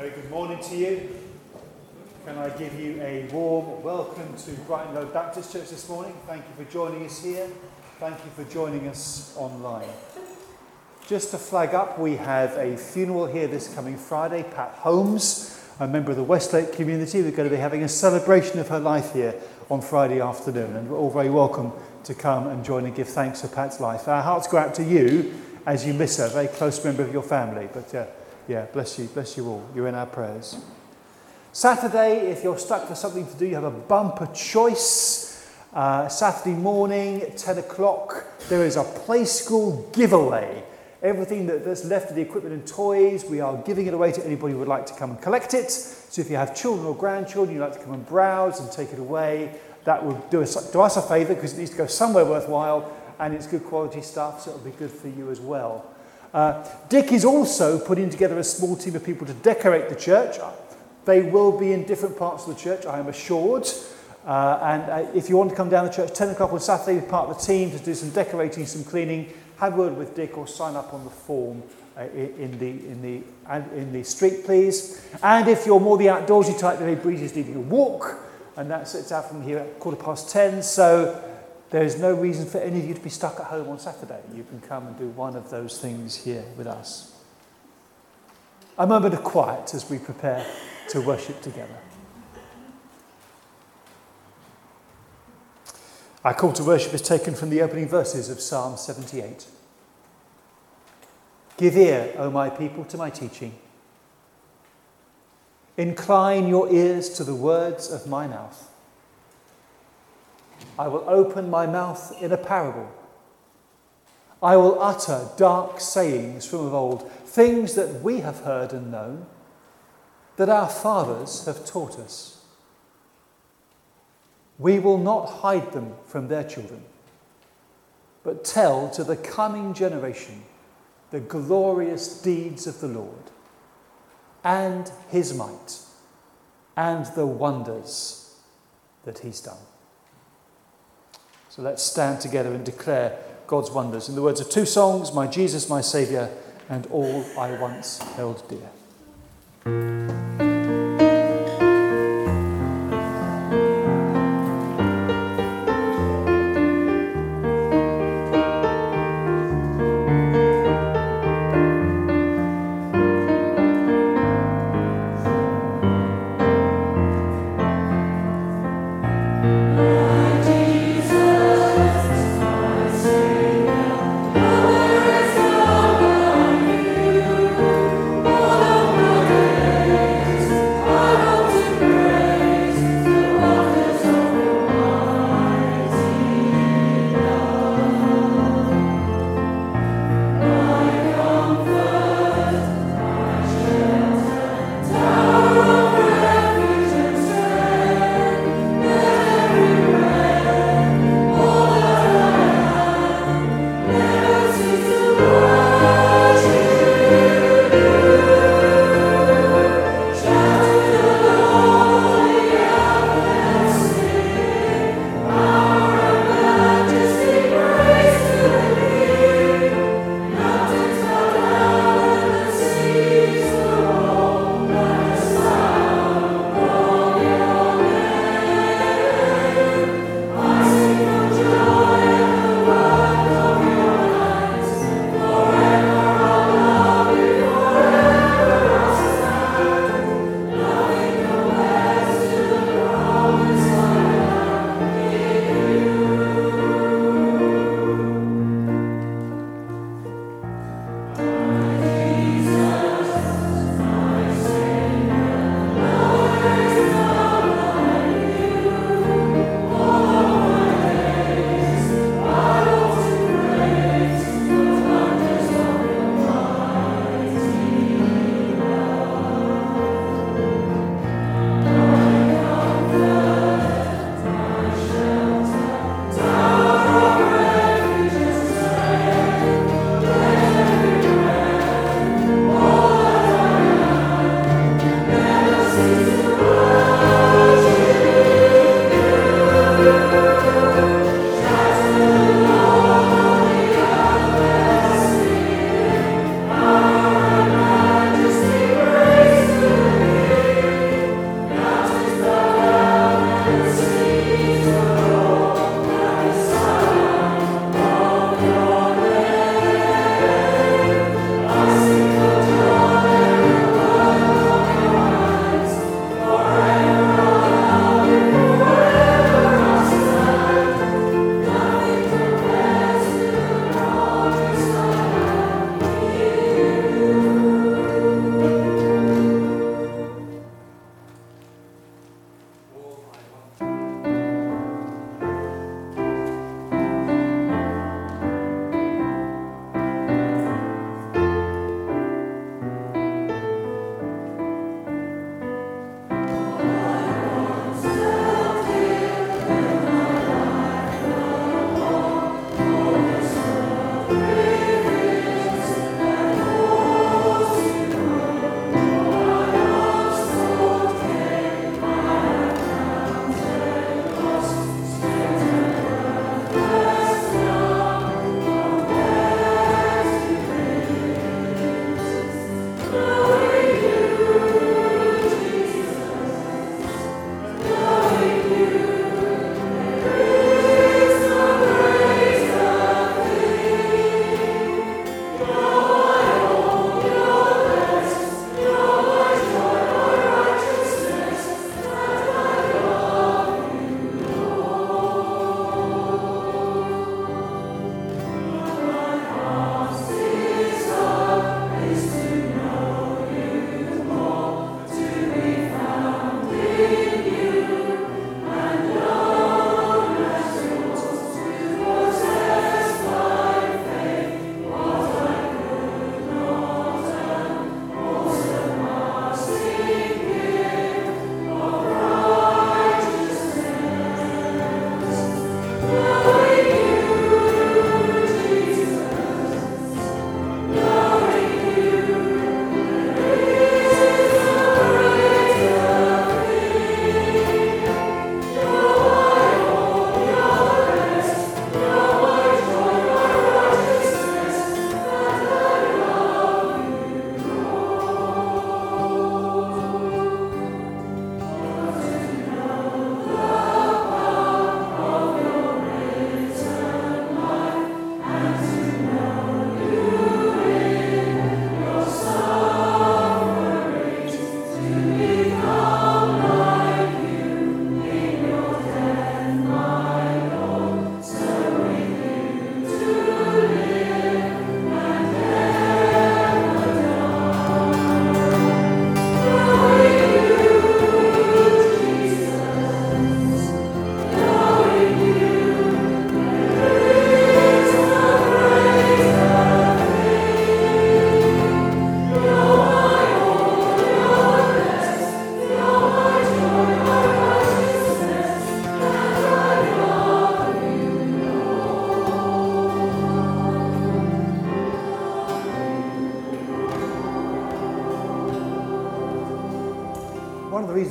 Very good morning to you. Can I give you a warm welcome to Brighton Road Baptist Church this morning? Thank you for joining us here. Thank you for joining us online. Just to flag up, we have a funeral here this coming Friday. Pat Holmes, a member of the Westlake community, we're going to be having a celebration of her life here on Friday afternoon, and we're all very welcome to come and join and give thanks for Pat's life. Our hearts go out to you as you miss her, a very close member of your family. But uh, yeah, bless you, bless you all. You're in our prayers. Saturday, if you're stuck for something to do, you have a bumper choice. Uh, Saturday morning, 10 o'clock, there is a play school giveaway. Everything that, that's left of the equipment and toys, we are giving it away to anybody who would like to come and collect it. So if you have children or grandchildren, you'd like to come and browse and take it away, that would do us, do us a favour because it needs to go somewhere worthwhile and it's good quality stuff, so it'll be good for you as well. Uh, Dick is also putting together a small team of people to decorate the church. They will be in different parts of the church, I am assured. Uh, and uh, if you want to come down the church 10 o'clock on Saturday, be part of the team to do some decorating, some cleaning, have a word with Dick or sign up on the form uh, in, the, in, the, in the street, please. And if you're more the outdoorsy type, then Breeze is leaving a walk, and that sits out from here at quarter past 10. So there is no reason for any of you to be stuck at home on Saturday. You can come and do one of those things here with us. A moment of quiet as we prepare to worship together. Our call to worship is taken from the opening verses of Psalm 78. Give ear, O my people, to my teaching. Incline your ears to the words of my mouth. I will open my mouth in a parable. I will utter dark sayings from of old, things that we have heard and known, that our fathers have taught us. We will not hide them from their children, but tell to the coming generation the glorious deeds of the Lord and his might and the wonders that he's done. So let's stand together and declare God's wonders in the words of two songs My Jesus, my Saviour, and All I Once Held Dear.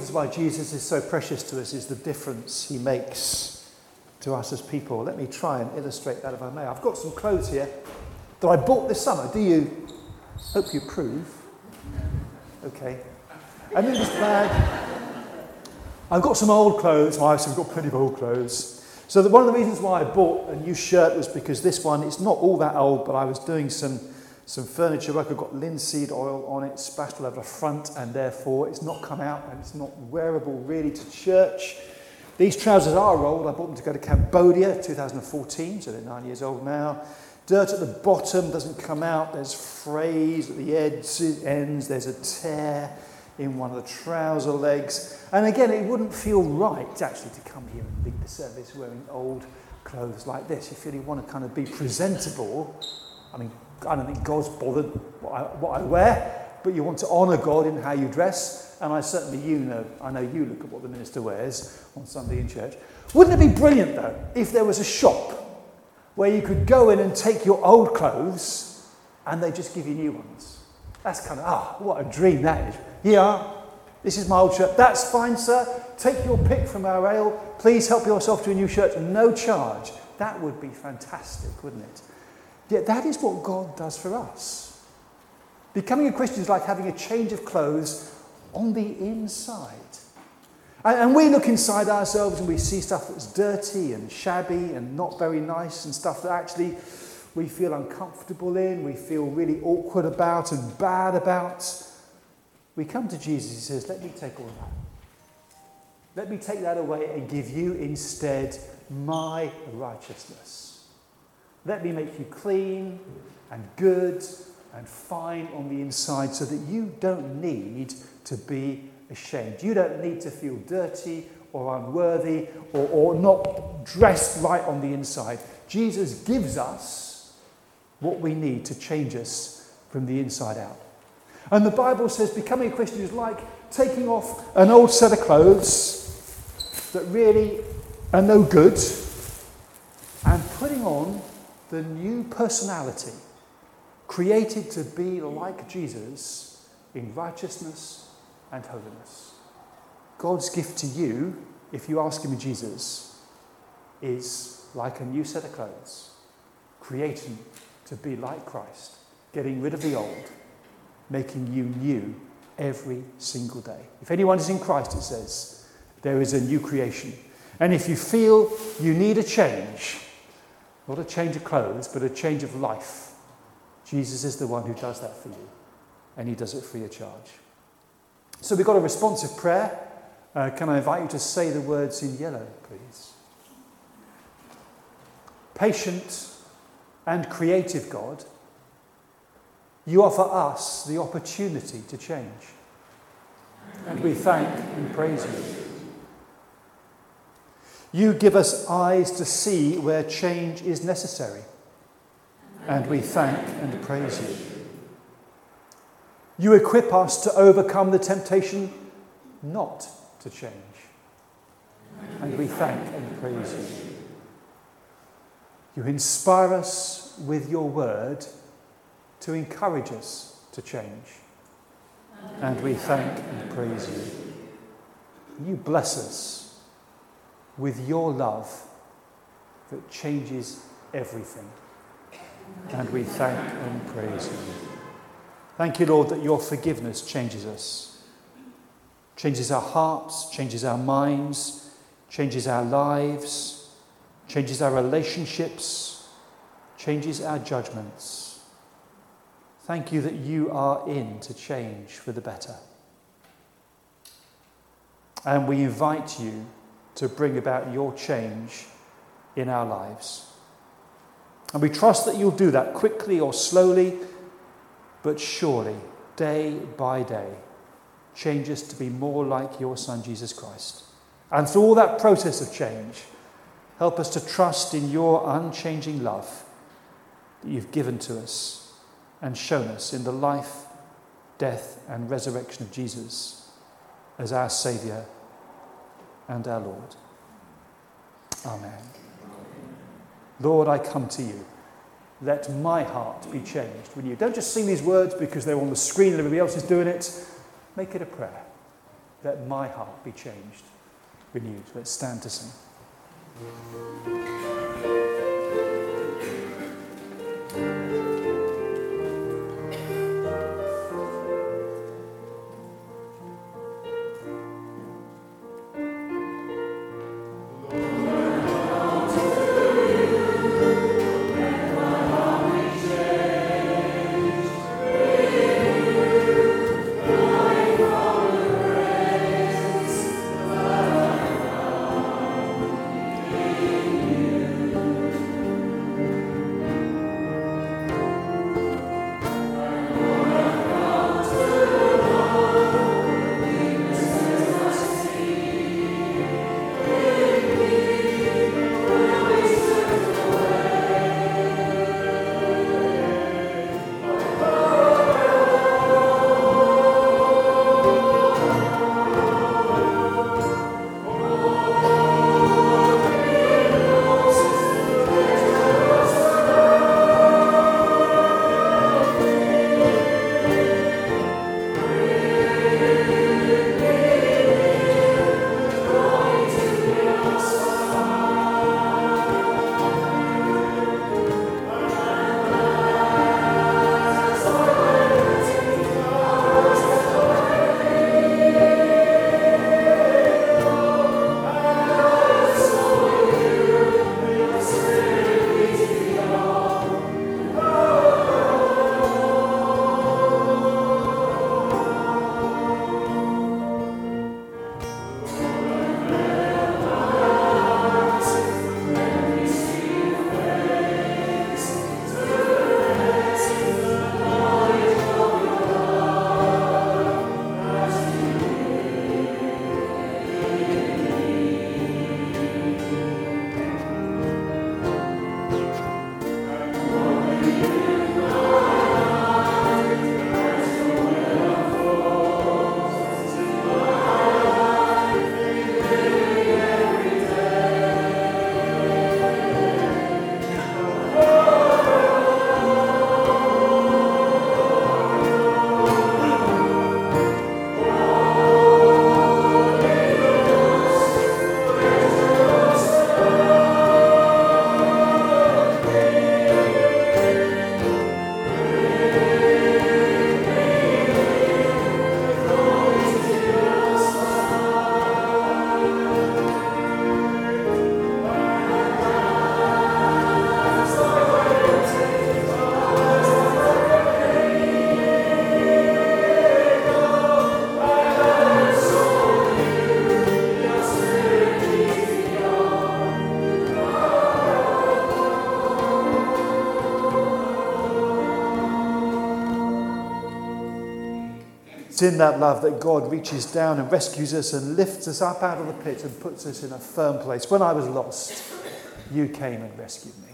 Reasons why Jesus is so precious to us is the difference he makes to us as people. Let me try and illustrate that if I may. I've got some clothes here that I bought this summer. Do you? Hope you approve. Okay. And in this bag, I've got some old clothes. My wife's got plenty of old clothes. So the, one of the reasons why I bought a new shirt was because this one, it's not all that old, but I was doing some, some furniture work. I've got linseed oil on it, splashed over the front, and therefore it's not come out and it's not wearable really to church. These trousers are old. I bought them to go to Cambodia 2014, so they're nine years old now. Dirt at the bottom doesn't come out. There's frays at the ends. There's a tear in one of the trouser legs. And again, it wouldn't feel right actually to come here and lead the service wearing old clothes like this. You feel you want to kind of be presentable. I mean, I don't think God's bothered what I, what I wear, but you want to honour God in how you dress. And I certainly, you know, I know you look at what the minister wears on Sunday in church. Wouldn't it be brilliant, though, if there was a shop where you could go in and take your old clothes and they just give you new ones. That's kind of, ah, oh, what a dream that is. Yeah, this is my old shirt. That's fine, sir. Take your pick from our ale. Please help yourself to a new shirt, no charge. That would be fantastic, wouldn't it? Yet that is what God does for us. Becoming a Christian is like having a change of clothes on the inside. And, we look inside ourselves and we see stuff that's dirty and shabby and not very nice and stuff that actually we feel uncomfortable in, we feel really awkward about and bad about. We come to Jesus, he says, Let me take all that. Let me take that away and give you instead my righteousness. Let me make you clean and good and fine on the inside so that you don't need to be ashamed. You don't need to feel dirty or unworthy or, or not dressed right on the inside. Jesus gives us what we need to change us from the inside out. And the Bible says becoming a Christian is like taking off an old set of clothes that really are no good and putting on the new personality created to be like Jesus in righteousness and holiness. God's gift to you, if you ask Him in Jesus, is like a new set of clothes, creating to be like Christ, getting rid of the old, making you new every single day. If anyone is in Christ, it says, there is a new creation. And if you feel you need a change, not a change of clothes, but a change of life, Jesus is the one who does that for you. And he does it free of charge. So we've got a responsive prayer. Uh, can I invite you to say the words in yellow, please? Patient and creative God, you offer us the opportunity to change. And we thank and praise you. You give us eyes to see where change is necessary. And we thank and praise you. You equip us to overcome the temptation not to change. And we thank and praise you. You inspire us with your word to encourage us to change. And we thank and praise you. You bless us with your love that changes everything. And we thank and praise you. Thank you, Lord, that your forgiveness changes us, changes our hearts, changes our minds, changes our lives, changes our relationships, changes our judgments. Thank you that you are in to change for the better. And we invite you to bring about your change in our lives. And we trust that you'll do that quickly or slowly but surely, day by day, change us to be more like your Son, Jesus Christ. And through all that process of change, help us to trust in your unchanging love that you've given to us and shown us in the life, death, and resurrection of Jesus as our Saviour and our Lord. Amen. Lord, I come to you let my heart be changed with you. Don't just sing these words because they're on the screen and everybody else is doing it. Make it a prayer. let my heart be changed, renewed. Let's stand to sing. It's in that love that God reaches down and rescues us and lifts us up out of the pit and puts us in a firm place. When I was lost, you came and rescued me.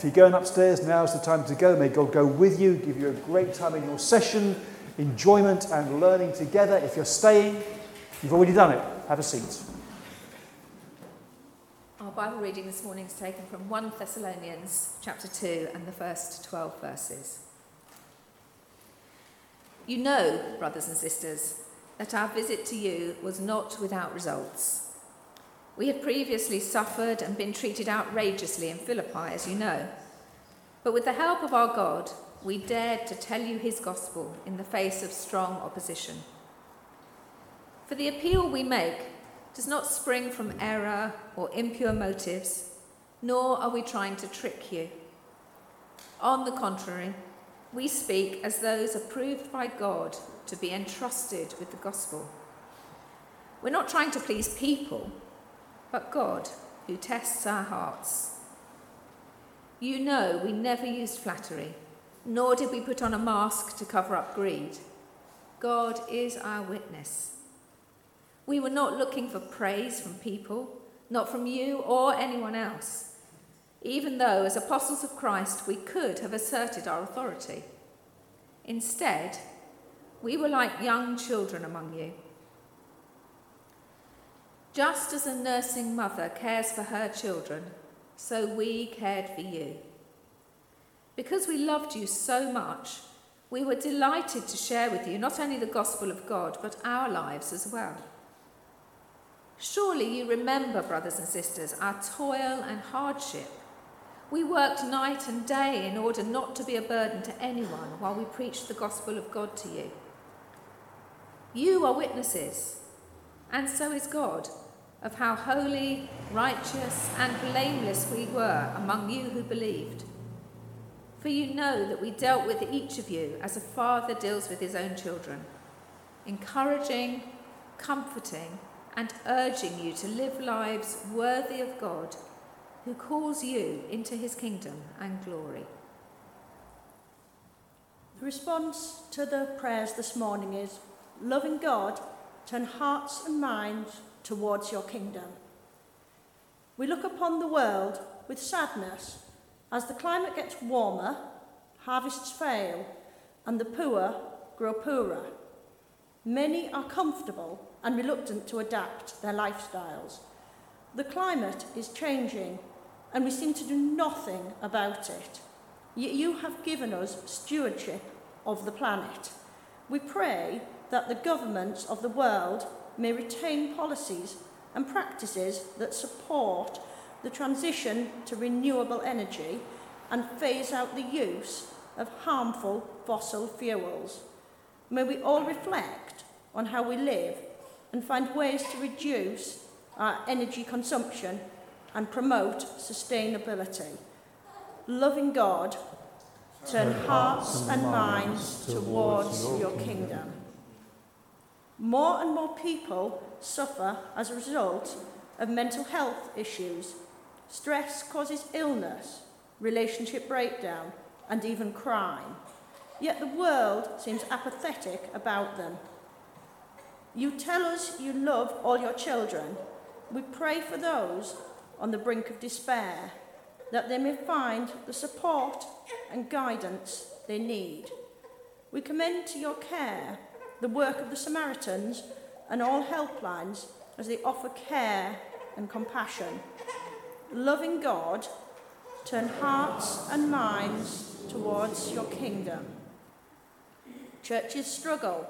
If you're going upstairs, now is the time to go. May God go with you, give you a great time in your session, enjoyment and learning together. If you're staying, you've already done it. Have a seat. Our Bible reading this morning is taken from 1 Thessalonians chapter 2 and the first 12 verses. You know, brothers and sisters, that our visit to you was not without results. We had previously suffered and been treated outrageously in Philippi, as you know. But with the help of our God, we dared to tell you his gospel in the face of strong opposition. For the appeal we make does not spring from error or impure motives, nor are we trying to trick you. On the contrary, we speak as those approved by God to be entrusted with the gospel. We're not trying to please people, but God who tests our hearts. You know we never used flattery, nor did we put on a mask to cover up greed. God is our witness. We were not looking for praise from people, not from you or anyone else even though, as apostles of Christ, we could have asserted our authority. Instead, we were like young children among you. Just as a nursing mother cares for her children, so we cared for you. Because we loved you so much, we were delighted to share with you not only the gospel of God, but our lives as well. Surely you remember, brothers and sisters, our toil and hardship we worked night and day in order not to be a burden to anyone while we preached the gospel of God to you. You are witnesses, and so is God, of how holy, righteous, and blameless we were among you who believed. For you know that we dealt with each of you as a father deals with his own children, encouraging, comforting, and urging you to live lives worthy of God who calls you into his kingdom and glory. The response to the prayers this morning is loving God, Turn hearts and minds towards your kingdom. We look upon the world with sadness as the climate gets warmer, harvests fail, and the poor grow poorer. Many are comfortable and reluctant to adapt their lifestyles. The climate is changing, and we seem to do nothing about it. Yet you have given us stewardship of the planet. We pray that the governments of the world may retain policies and practices that support the transition to renewable energy and phase out the use of harmful fossil fuels. May we all reflect on how we live and find ways to reduce our energy consumption and promote sustainability. Loving God, turn hearts and minds towards your kingdom. More and more people suffer as a result of mental health issues. Stress causes illness, relationship breakdown, and even crime. Yet the world seems apathetic about them. You tell us you love all your children. We pray for those on the brink of despair, that they may find the support and guidance they need. We commend to your care the work of the Samaritans and all helplines as they offer care and compassion. Loving God, turn hearts and minds towards your kingdom. Churches struggle.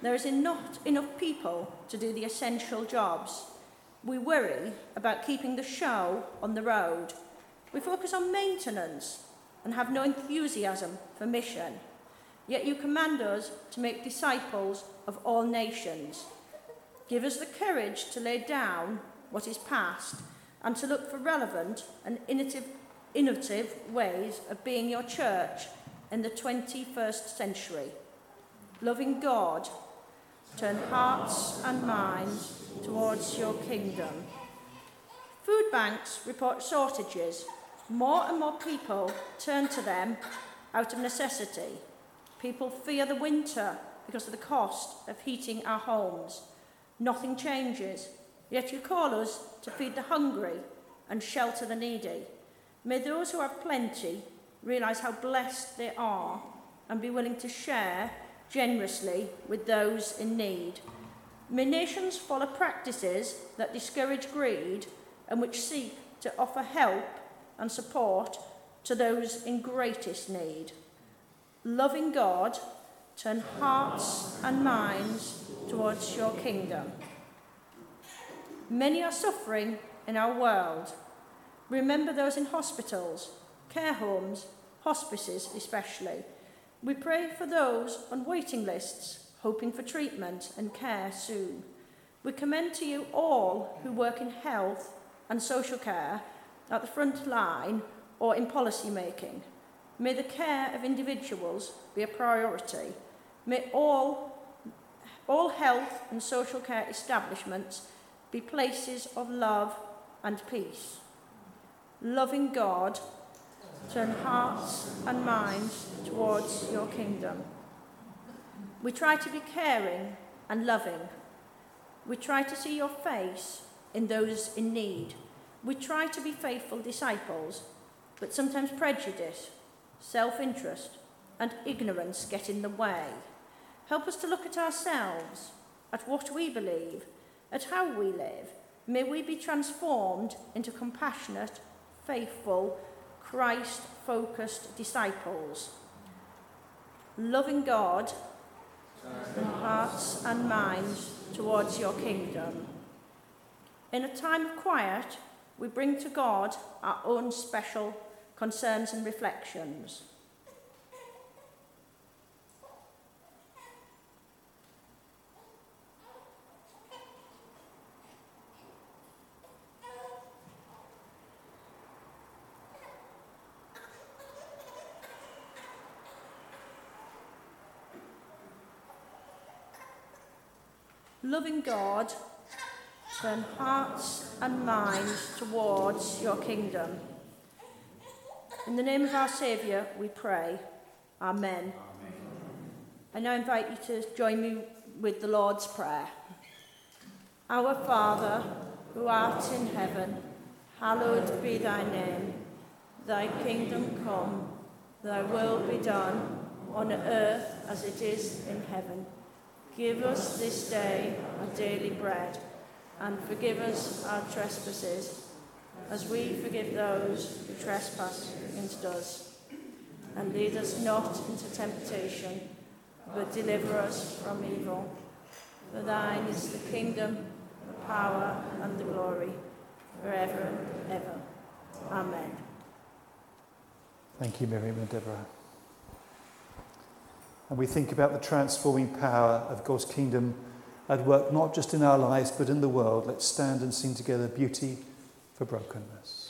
There is not enough people to do the essential jobs. We worry about keeping the show on the road. We focus on maintenance and have no enthusiasm for mission. Yet you command us to make disciples of all nations. Give us the courage to lay down what is past and to look for relevant and innovative, innovative ways of being your church in the 21st century. Loving God, turn hearts and minds towards your kingdom. Food banks report shortages. More and more people turn to them out of necessity. People fear the winter because of the cost of heating our homes. Nothing changes, yet you call us to feed the hungry and shelter the needy. May those who have plenty realise how blessed they are and be willing to share generously with those in need. May nations follow practices that discourage greed and which seek to offer help and support to those in greatest need. Loving God, turn hearts and minds towards your kingdom. Many are suffering in our world. Remember those in hospitals, care homes, hospices especially. We pray for those on waiting lists, hoping for treatment and care soon. We commend to you all who work in health and social care at the front line or in policy making. May the care of individuals be a priority. May all, all health and social care establishments be places of love and peace. Loving God, turn hearts and minds towards your kingdom. We try to be caring and loving. We try to see your face in those in need. We try to be faithful disciples but sometimes prejudice, self interest, and ignorance get in the way. Help us to look at ourselves, at what we believe, at how we live. May we be transformed into compassionate, faithful, Christ focused disciples. Loving God hearts and minds towards your kingdom. In a time of quiet, we bring to God our own special concerns and reflections. Loving God, turn hearts and minds towards your kingdom. In the name of our Saviour, we pray. Amen. Amen. I now invite you to join me with the Lord's Prayer. Our Father, who art in heaven, hallowed be thy name. Thy kingdom come, thy will be done, on earth as it is in heaven. Give us this day our daily bread, and forgive us our trespasses as we forgive those who trespass against us. And lead us not into temptation, but deliver us from evil. For thine is the kingdom, the power, and the glory, forever and ever. Amen. Thank you, Miriam and Deborah. And we think about the transforming power of God's kingdom at work not just in our lives but in the world. Let's stand and sing together beauty for brokenness.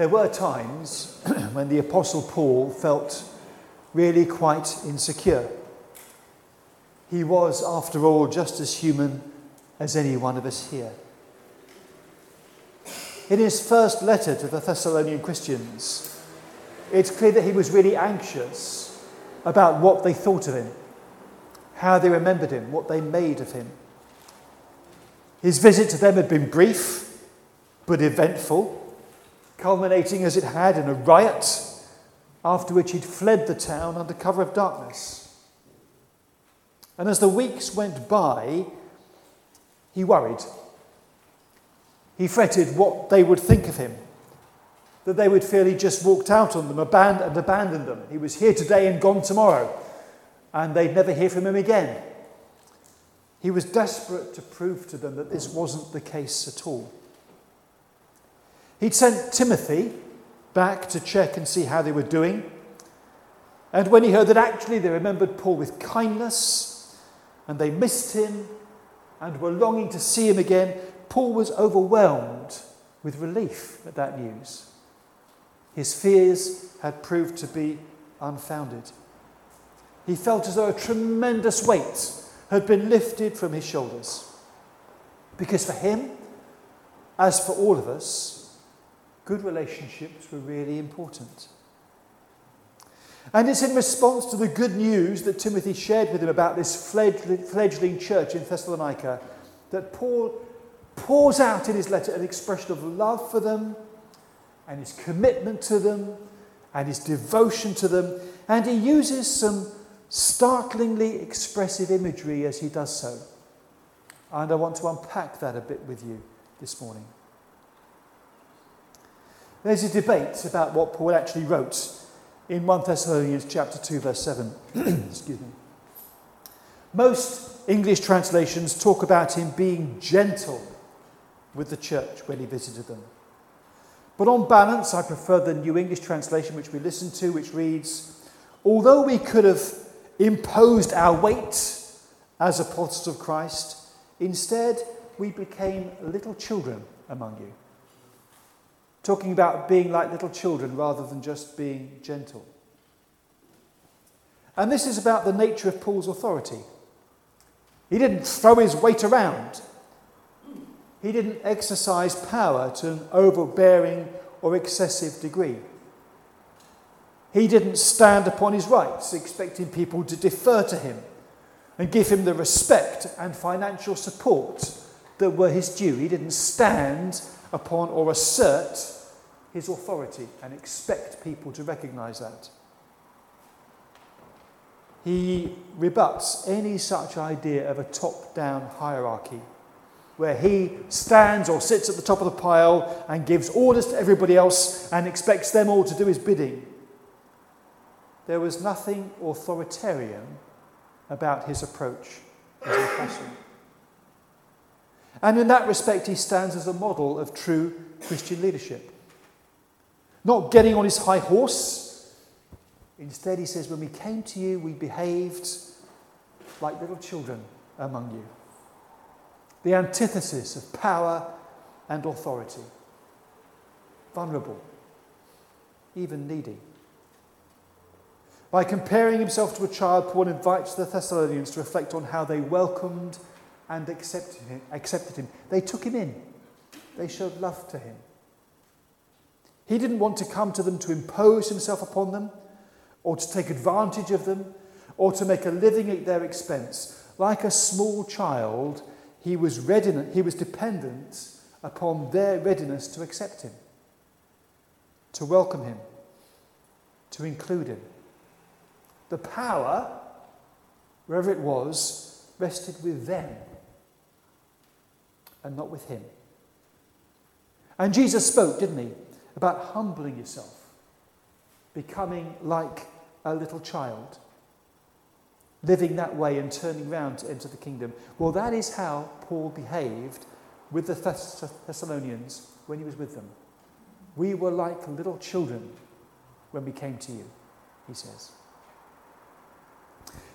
There were times when the Apostle Paul felt really quite insecure. He was, after all, just as human as any one of us here. In his first letter to the Thessalonian Christians, it's clear that he was really anxious about what they thought of him, how they remembered him, what they made of him. His visit to them had been brief but eventful, culminating as it had in a riot, after which he'd fled the town under cover of darkness. And as the weeks went by, he worried. He fretted what they would think of him, that they would feel he just walked out on them and abandoned them. He was here today and gone tomorrow, and they'd never hear from him again. He was desperate to prove to them that this wasn't the case at all. He'd sent Timothy back to check and see how they were doing. And when he heard that actually they remembered Paul with kindness and they missed him and were longing to see him again, Paul was overwhelmed with relief at that news. His fears had proved to be unfounded. He felt as though a tremendous weight had been lifted from his shoulders. Because for him, as for all of us, good relationships were really important. And it's in response to the good news that Timothy shared with him about this fledgling church in Thessalonica that Paul pours out in his letter an expression of love for them and his commitment to them and his devotion to them. And he uses some startlingly expressive imagery as he does so. And I want to unpack that a bit with you this morning. There's a debate about what Paul actually wrote in 1 Thessalonians chapter 2 verse 7. Excuse me. Most English translations talk about him being gentle with the church when he visited them. But on balance, I prefer the New English translation which we listen to, which reads, Although we could have imposed our weight as apostles of Christ. Instead, we became little children among you. Talking about being like little children rather than just being gentle. And this is about the nature of Paul's authority. He didn't throw his weight around. He didn't exercise power to an overbearing or excessive degree. He didn't stand upon his rights, expecting people to defer to him and give him the respect and financial support that were his due. He didn't stand upon or assert his authority and expect people to recognize that. He rebuts any such idea of a top down hierarchy where he stands or sits at the top of the pile and gives orders to everybody else and expects them all to do his bidding there was nothing authoritarian about his approach as an apostle. And in that respect, he stands as a model of true Christian leadership. Not getting on his high horse. Instead, he says, When we came to you, we behaved like little children among you. The antithesis of power and authority. Vulnerable, even needy. By comparing himself to a child, Paul invites the Thessalonians to reflect on how they welcomed and accepted him. Accepted him. They took him in, they showed love to him. He didn't want to come to them to impose himself upon them, or to take advantage of them, or to make a living at their expense. Like a small child, he was, ready, he was dependent upon their readiness to accept him, to welcome him, to include him. The power, wherever it was, rested with them and not with him. And Jesus spoke, didn't he, about humbling yourself, becoming like a little child, living that way and turning round to enter the kingdom. Well, that is how Paul behaved with the Thessalonians when he was with them. We were like little children when we came to you, he says.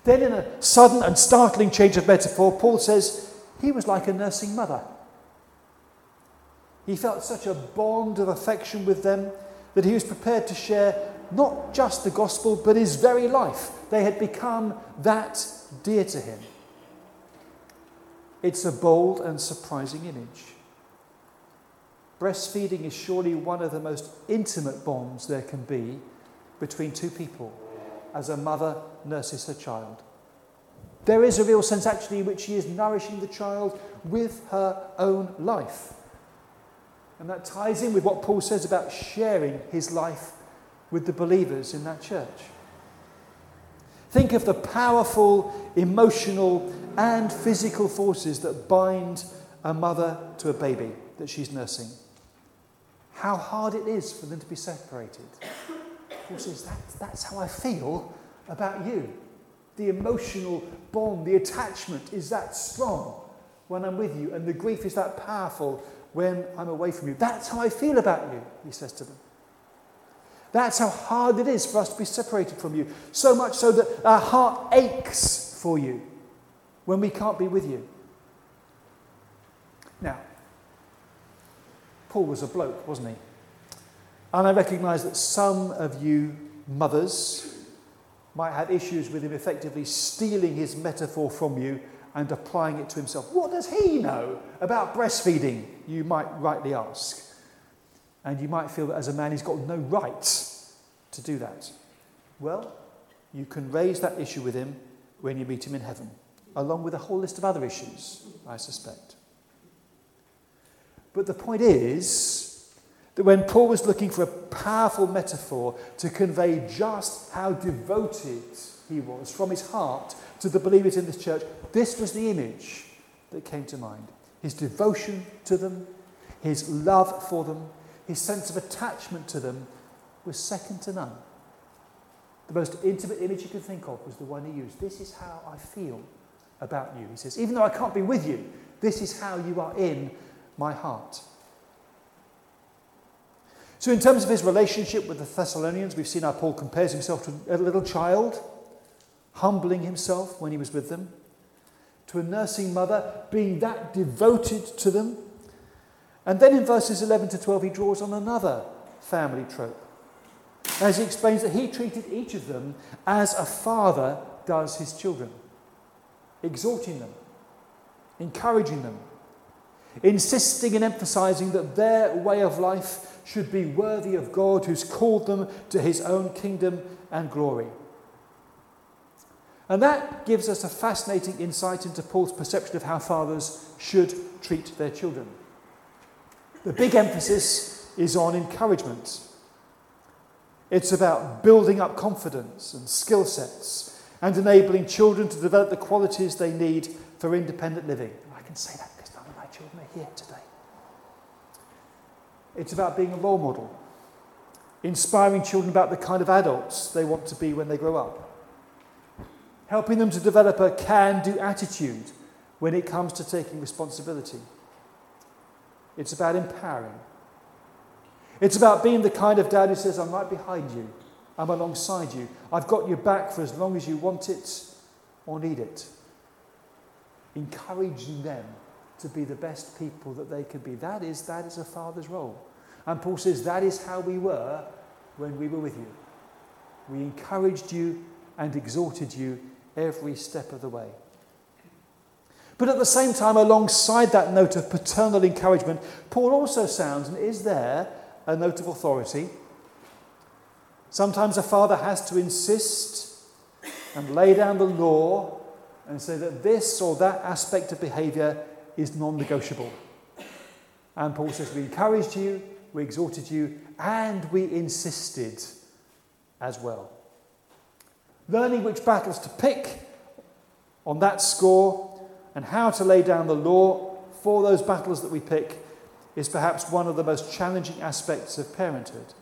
Then, in a sudden and startling change of metaphor, Paul says he was like a nursing mother. He felt such a bond of affection with them that he was prepared to share not just the gospel, but his very life. They had become that dear to him. It's a bold and surprising image. Breastfeeding is surely one of the most intimate bonds there can be between two people as a mother nurses her child. There is a real sense, actually, in which she is nourishing the child with her own life. And that ties in with what Paul says about sharing his life with the believers in that church. Think of the powerful emotional and physical forces that bind a mother to a baby that she's nursing. How hard it is for them to be separated. Paul says, that, that's how I feel about you. The emotional bond, the attachment is that strong when I'm with you, and the grief is that powerful when I'm away from you. That's how I feel about you, he says to them. That's how hard it is for us to be separated from you. So much so that our heart aches for you when we can't be with you. Now, Paul was a bloke, wasn't he? And I recognise that some of you mothers might have issues with him effectively stealing his metaphor from you and applying it to himself. What does he know about breastfeeding? You might rightly ask. And you might feel that as a man, he's got no right to do that. Well, you can raise that issue with him when you meet him in heaven, along with a whole list of other issues, I suspect. But the point is that when Paul was looking for a powerful metaphor to convey just how devoted he was from his heart to the believers in this church, this was the image that came to mind. His devotion to them, his love for them, his sense of attachment to them was second to none. The most intimate image you could think of was the one he used. This is how I feel about you. He says, even though I can't be with you, this is how you are in my heart. So, in terms of his relationship with the Thessalonians, we've seen how Paul compares himself to a little child, humbling himself when he was with them, to a nursing mother, being that devoted to them and then in verses 11 to 12, he draws on another family trope. As he explains that he treated each of them as a father does his children, exhorting them, encouraging them, insisting and emphasizing that their way of life should be worthy of God who's called them to his own kingdom and glory. And that gives us a fascinating insight into Paul's perception of how fathers should treat their children. The big emphasis is on encouragement. It's about building up confidence and skill sets and enabling children to develop the qualities they need for independent living. I can say that because none of my children are here today. It's about being a role model, inspiring children about the kind of adults they want to be when they grow up, helping them to develop a can do attitude when it comes to taking responsibility it's about empowering. It's about being the kind of dad who says, I'm right behind you, I'm alongside you, I've got your back for as long as you want it or need it. Encouraging them to be the best people that they can be. That is, that is a father's role. And Paul says that is how we were when we were with you. We encouraged you and exhorted you every step of the way. But at the same time, alongside that note of paternal encouragement, Paul also sounds and is there a note of authority. Sometimes a father has to insist and lay down the law and say that this or that aspect of behaviour is non negotiable. And Paul says, We encouraged you, we exhorted you, and we insisted as well. Learning which battles to pick on that score and how to lay down the law for those battles that we pick is perhaps one of the most challenging aspects of parenthood.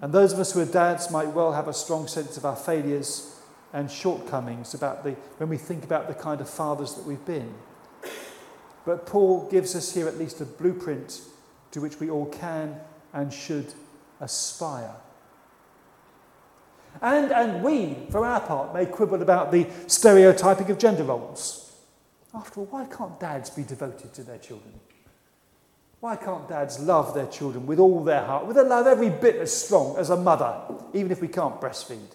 And those of us who are dads might well have a strong sense of our failures and shortcomings about the, when we think about the kind of fathers that we've been. But Paul gives us here at least a blueprint to which we all can and should aspire. And, and we, for our part, may quibble about the stereotyping of gender roles. After all, why can't dads be devoted to their children? Why can't dads love their children with all their heart, with a love every bit as strong as a mother, even if we can't breastfeed?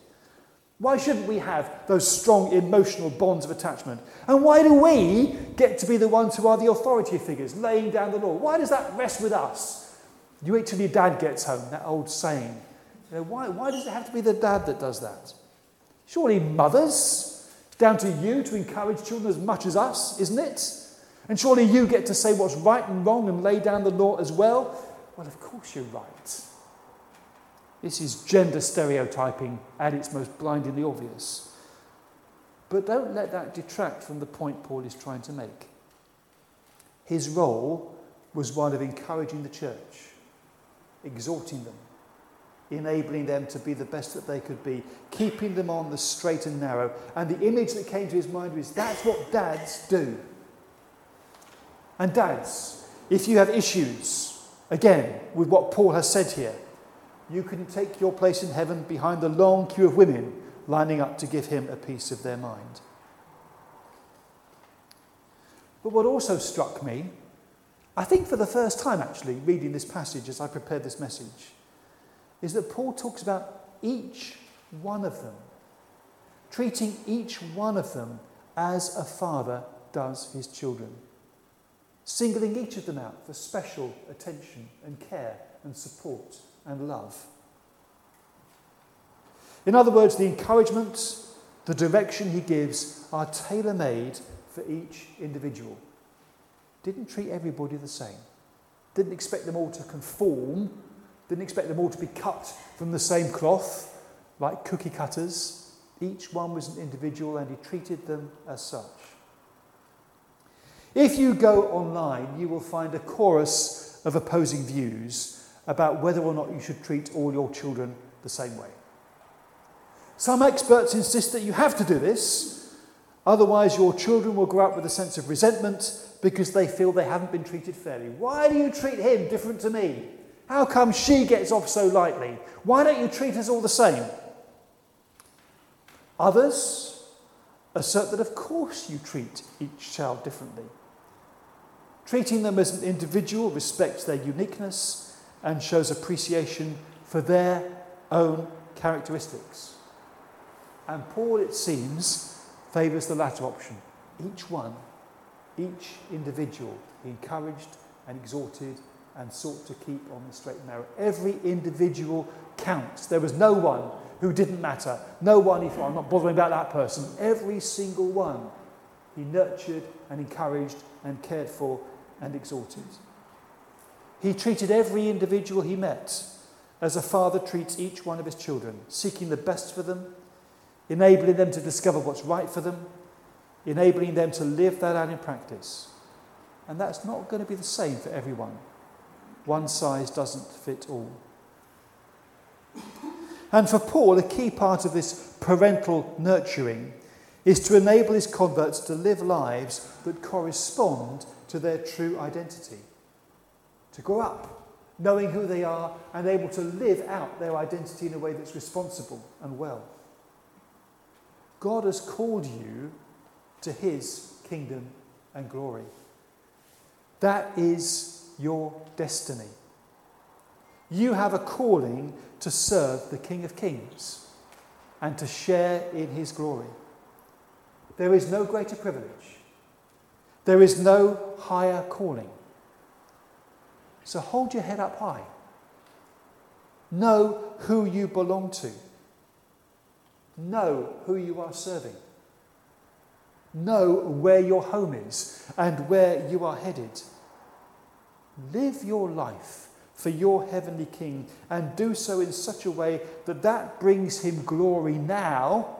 Why shouldn't we have those strong emotional bonds of attachment? And why do we get to be the ones who are the authority figures, laying down the law? Why does that rest with us? You wait till your dad gets home, that old saying. You know, why, why does it have to be the dad that does that? Surely mothers, it's down to you to encourage children as much as us, isn't it? And surely you get to say what's right and wrong and lay down the law as well? Well, of course you're right. This is gender stereotyping at its most blindingly obvious. But don't let that detract from the point Paul is trying to make. His role was one of encouraging the church, exhorting them, enabling them to be the best that they could be, keeping them on the straight and narrow. And the image that came to his mind was that's what dads do. And dads, if you have issues, again, with what Paul has said here, you can take your place in heaven behind the long queue of women lining up to give him a piece of their mind. But what also struck me, I think for the first time actually, reading this passage as I prepared this message, is that Paul talks about each one of them, treating each one of them as a father does his children, singling each of them out for special attention and care and support and love. In other words, the encouragement, the direction he gives are tailor made for each individual. Didn't treat everybody the same. Didn't expect them all to conform. Didn't expect them all to be cut from the same cloth, like cookie cutters. Each one was an individual and he treated them as such. If you go online, you will find a chorus of opposing views about whether or not you should treat all your children the same way. Some experts insist that you have to do this, otherwise, your children will grow up with a sense of resentment because they feel they haven't been treated fairly. Why do you treat him different to me? How come she gets off so lightly? Why don't you treat us all the same? Others assert that, of course, you treat each child differently. Treating them as an individual respects their uniqueness and shows appreciation for their own characteristics. And Paul, it seems, favours the latter option. Each one, each individual, encouraged and exhorted and sought to keep on the straight and narrow. Every individual counts. There was no one who didn't matter. No one, if I'm not bothering about that person. Every single one he nurtured and encouraged and cared for and exhorted. He treated every individual he met as a father treats each one of his children, seeking the best for them, enabling them to discover what's right for them, enabling them to live that out in practice. And that's not going to be the same for everyone. One size doesn't fit all. And for Paul, a key part of this parental nurturing is to enable his converts to live lives that correspond to their true identity to grow up, knowing who they are and able to live out their identity in a way that's responsible and well. God has called you to his kingdom and glory. That is your destiny. You have a calling to serve the King of Kings and to share in his glory. There is no greater privilege. There is no higher calling. So hold your head up high. Know who you belong to. Know who you are serving. Know where your home is and where you are headed. Live your life for your heavenly King and do so in such a way that that brings him glory now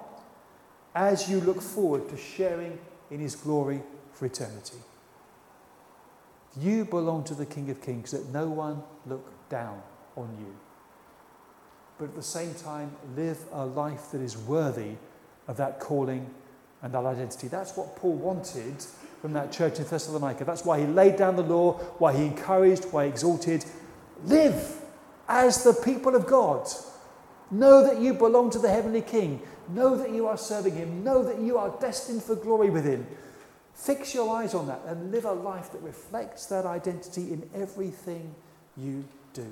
as you look forward to sharing in his glory for eternity. You belong to the King of Kings, that no one look down on you. But at the same time, live a life that is worthy of that calling and that identity. That's what Paul wanted from that church in Thessalonica. That's why he laid down the law, why he encouraged, why he exalted. Live as the people of God. Know that you belong to the heavenly King. Know that you are serving him. Know that you are destined for glory with him. Fix your eyes on that and live a life that reflects that identity in everything you do.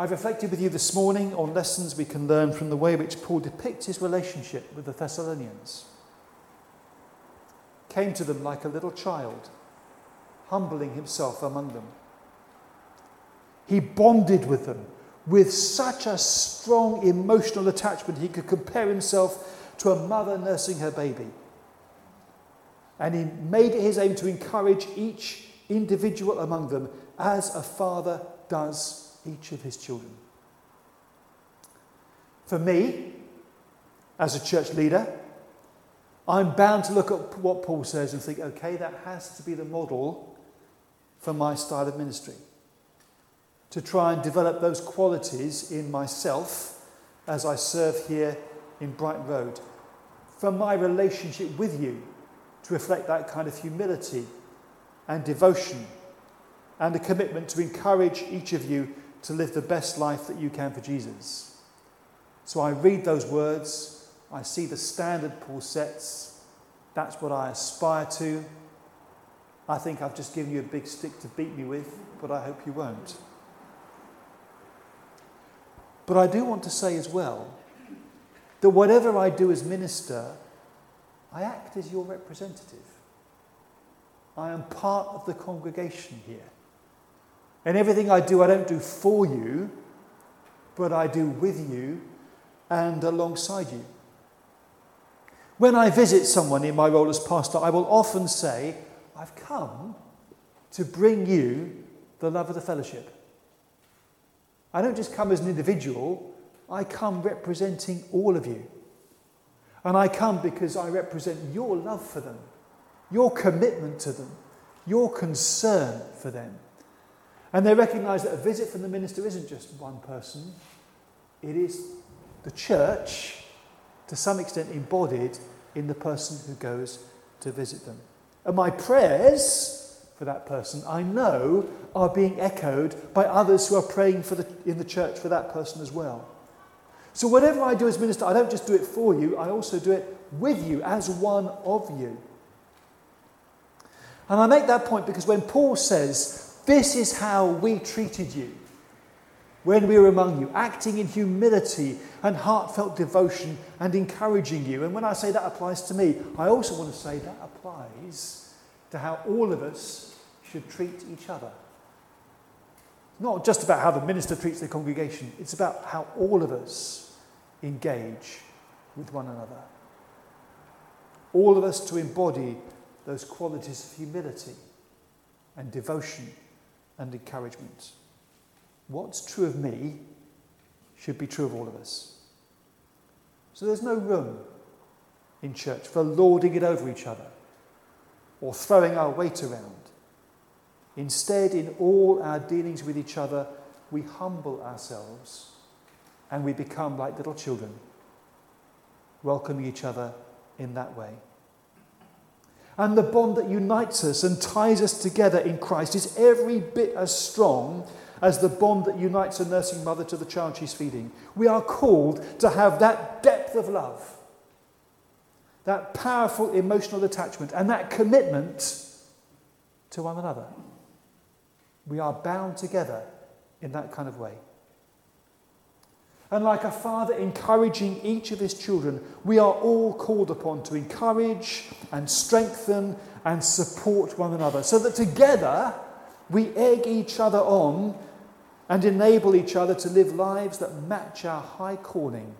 I've reflected with you this morning on lessons we can learn from the way which Paul depicts his relationship with the Thessalonians. Came to them like a little child, humbling himself among them. He bonded with them with such a strong emotional attachment he could compare himself to a mother nursing her baby. And he made it his aim to encourage each individual among them as a father does each of his children. For me, as a church leader, I'm bound to look at what Paul says and think, okay, that has to be the model for my style of ministry. To try and develop those qualities in myself as I serve here in Brighton Road. For my relationship with you to reflect that kind of humility and devotion and a commitment to encourage each of you to live the best life that you can for Jesus. So I read those words, I see the standard Paul sets, that's what I aspire to. I think I've just given you a big stick to beat me with, but I hope you won't. But I do want to say as well that whatever I do as minister, I act as your representative. I am part of the congregation here. And everything I do, I don't do for you, but I do with you and alongside you. When I visit someone in my role as pastor, I will often say, I've come to bring you the love of the fellowship. I don't just come as an individual, I come representing all of you. And I come because I represent your love for them, your commitment to them, your concern for them. And they recognize that a visit from the minister isn't just one person, it is the church, to some extent embodied in the person who goes to visit them. And my prayers for that person, I know, are being echoed by others who are praying for the, in the church for that person as well. So, whatever I do as minister, I don't just do it for you, I also do it with you, as one of you. And I make that point because when Paul says, this is how we treated you when we were among you, acting in humility and heartfelt devotion and encouraging you. And when I say that applies to me, I also want to say that applies to how all of us should treat each other. It's not just about how the minister treats the congregation, it's about how all of us engage with one another. All of us to embody those qualities of humility and devotion and encouragement. What's true of me should be true of all of us. So there's no room in church for lording it over each other or throwing our weight around. Instead, in all our dealings with each other, we humble ourselves and we become like little children, welcoming each other in that way. And the bond that unites us and ties us together in Christ is every bit as strong as the bond that unites a nursing mother to the child she's feeding. We are called to have that depth of love, that powerful emotional attachment, and that commitment to one another. We are bound together in that kind of way. And like a father encouraging each of his children, we are all called upon to encourage and strengthen and support one another so that together we egg each other on and enable each other to live lives that match our high calling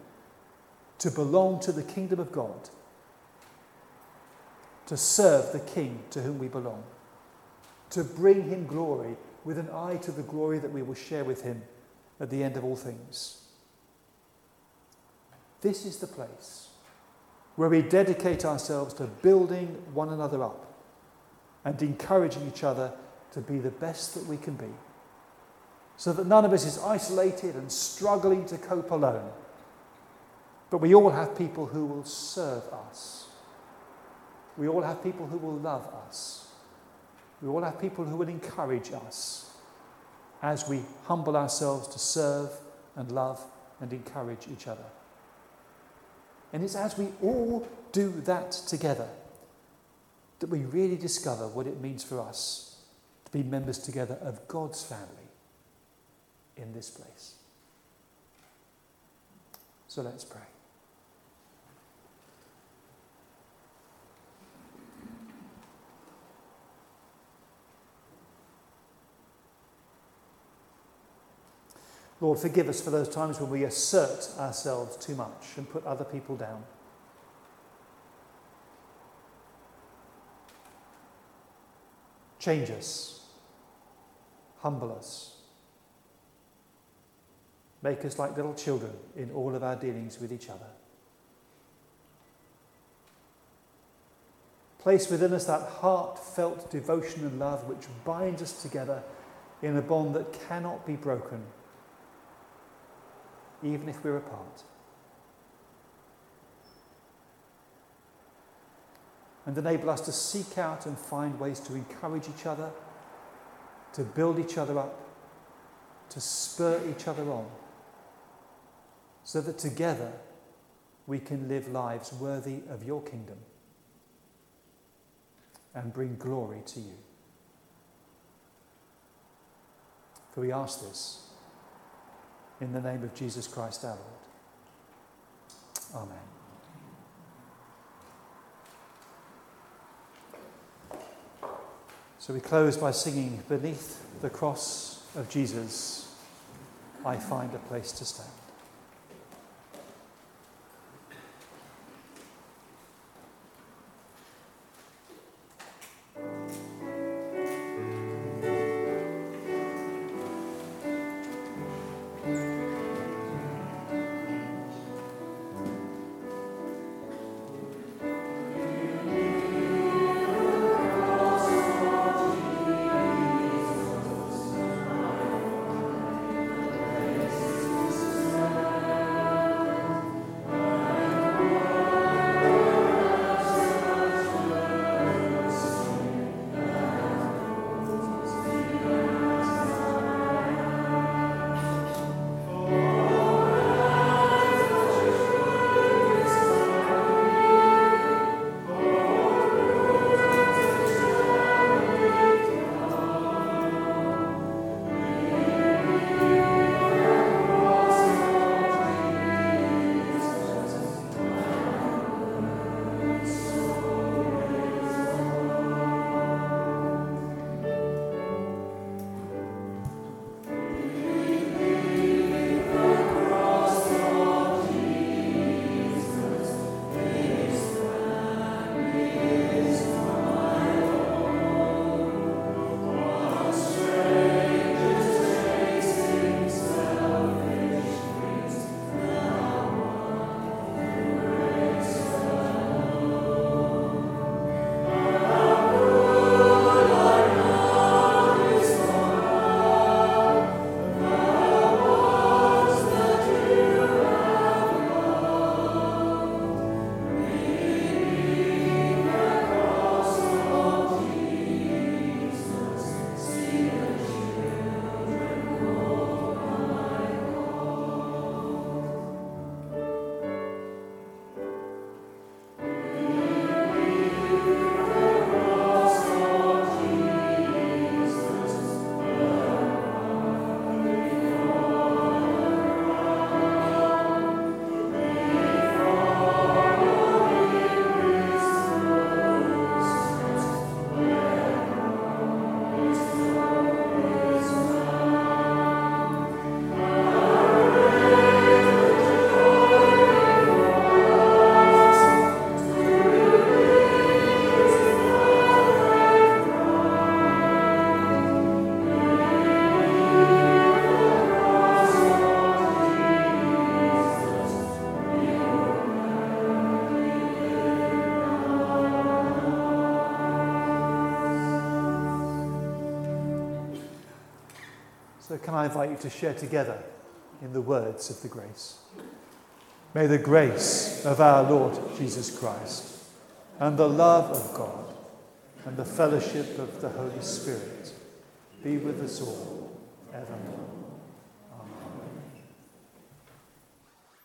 to belong to the kingdom of God, to serve the King to whom we belong, to bring him glory with an eye to the glory that we will share with him at the end of all things. This is the place where we dedicate ourselves to building one another up and encouraging each other to be the best that we can be, so that none of us is isolated and struggling to cope alone, but we all have people who will serve us. We all have people who will love us. We all have people who will encourage us as we humble ourselves to serve and love and encourage each other. And it's as we all do that together that we really discover what it means for us to be members together of God's family in this place. So let's pray. Lord, forgive us for those times when we assert ourselves too much and put other people down. Change us, humble us, make us like little children in all of our dealings with each other. Place within us that heartfelt devotion and love which binds us together in a bond that cannot be broken even if we're apart. And enable us to seek out and find ways to encourage each other, to build each other up, to spur each other on, so that together we can live lives worthy of your kingdom and bring glory to you. For we ask this in the name of Jesus Christ our Lord. Amen. So we close by singing, Beneath the cross of Jesus, I find a place to stand. Can I invite you to share together in the words of the grace? May the grace of our Lord Jesus Christ and the love of God and the fellowship of the Holy Spirit be with us all evermore.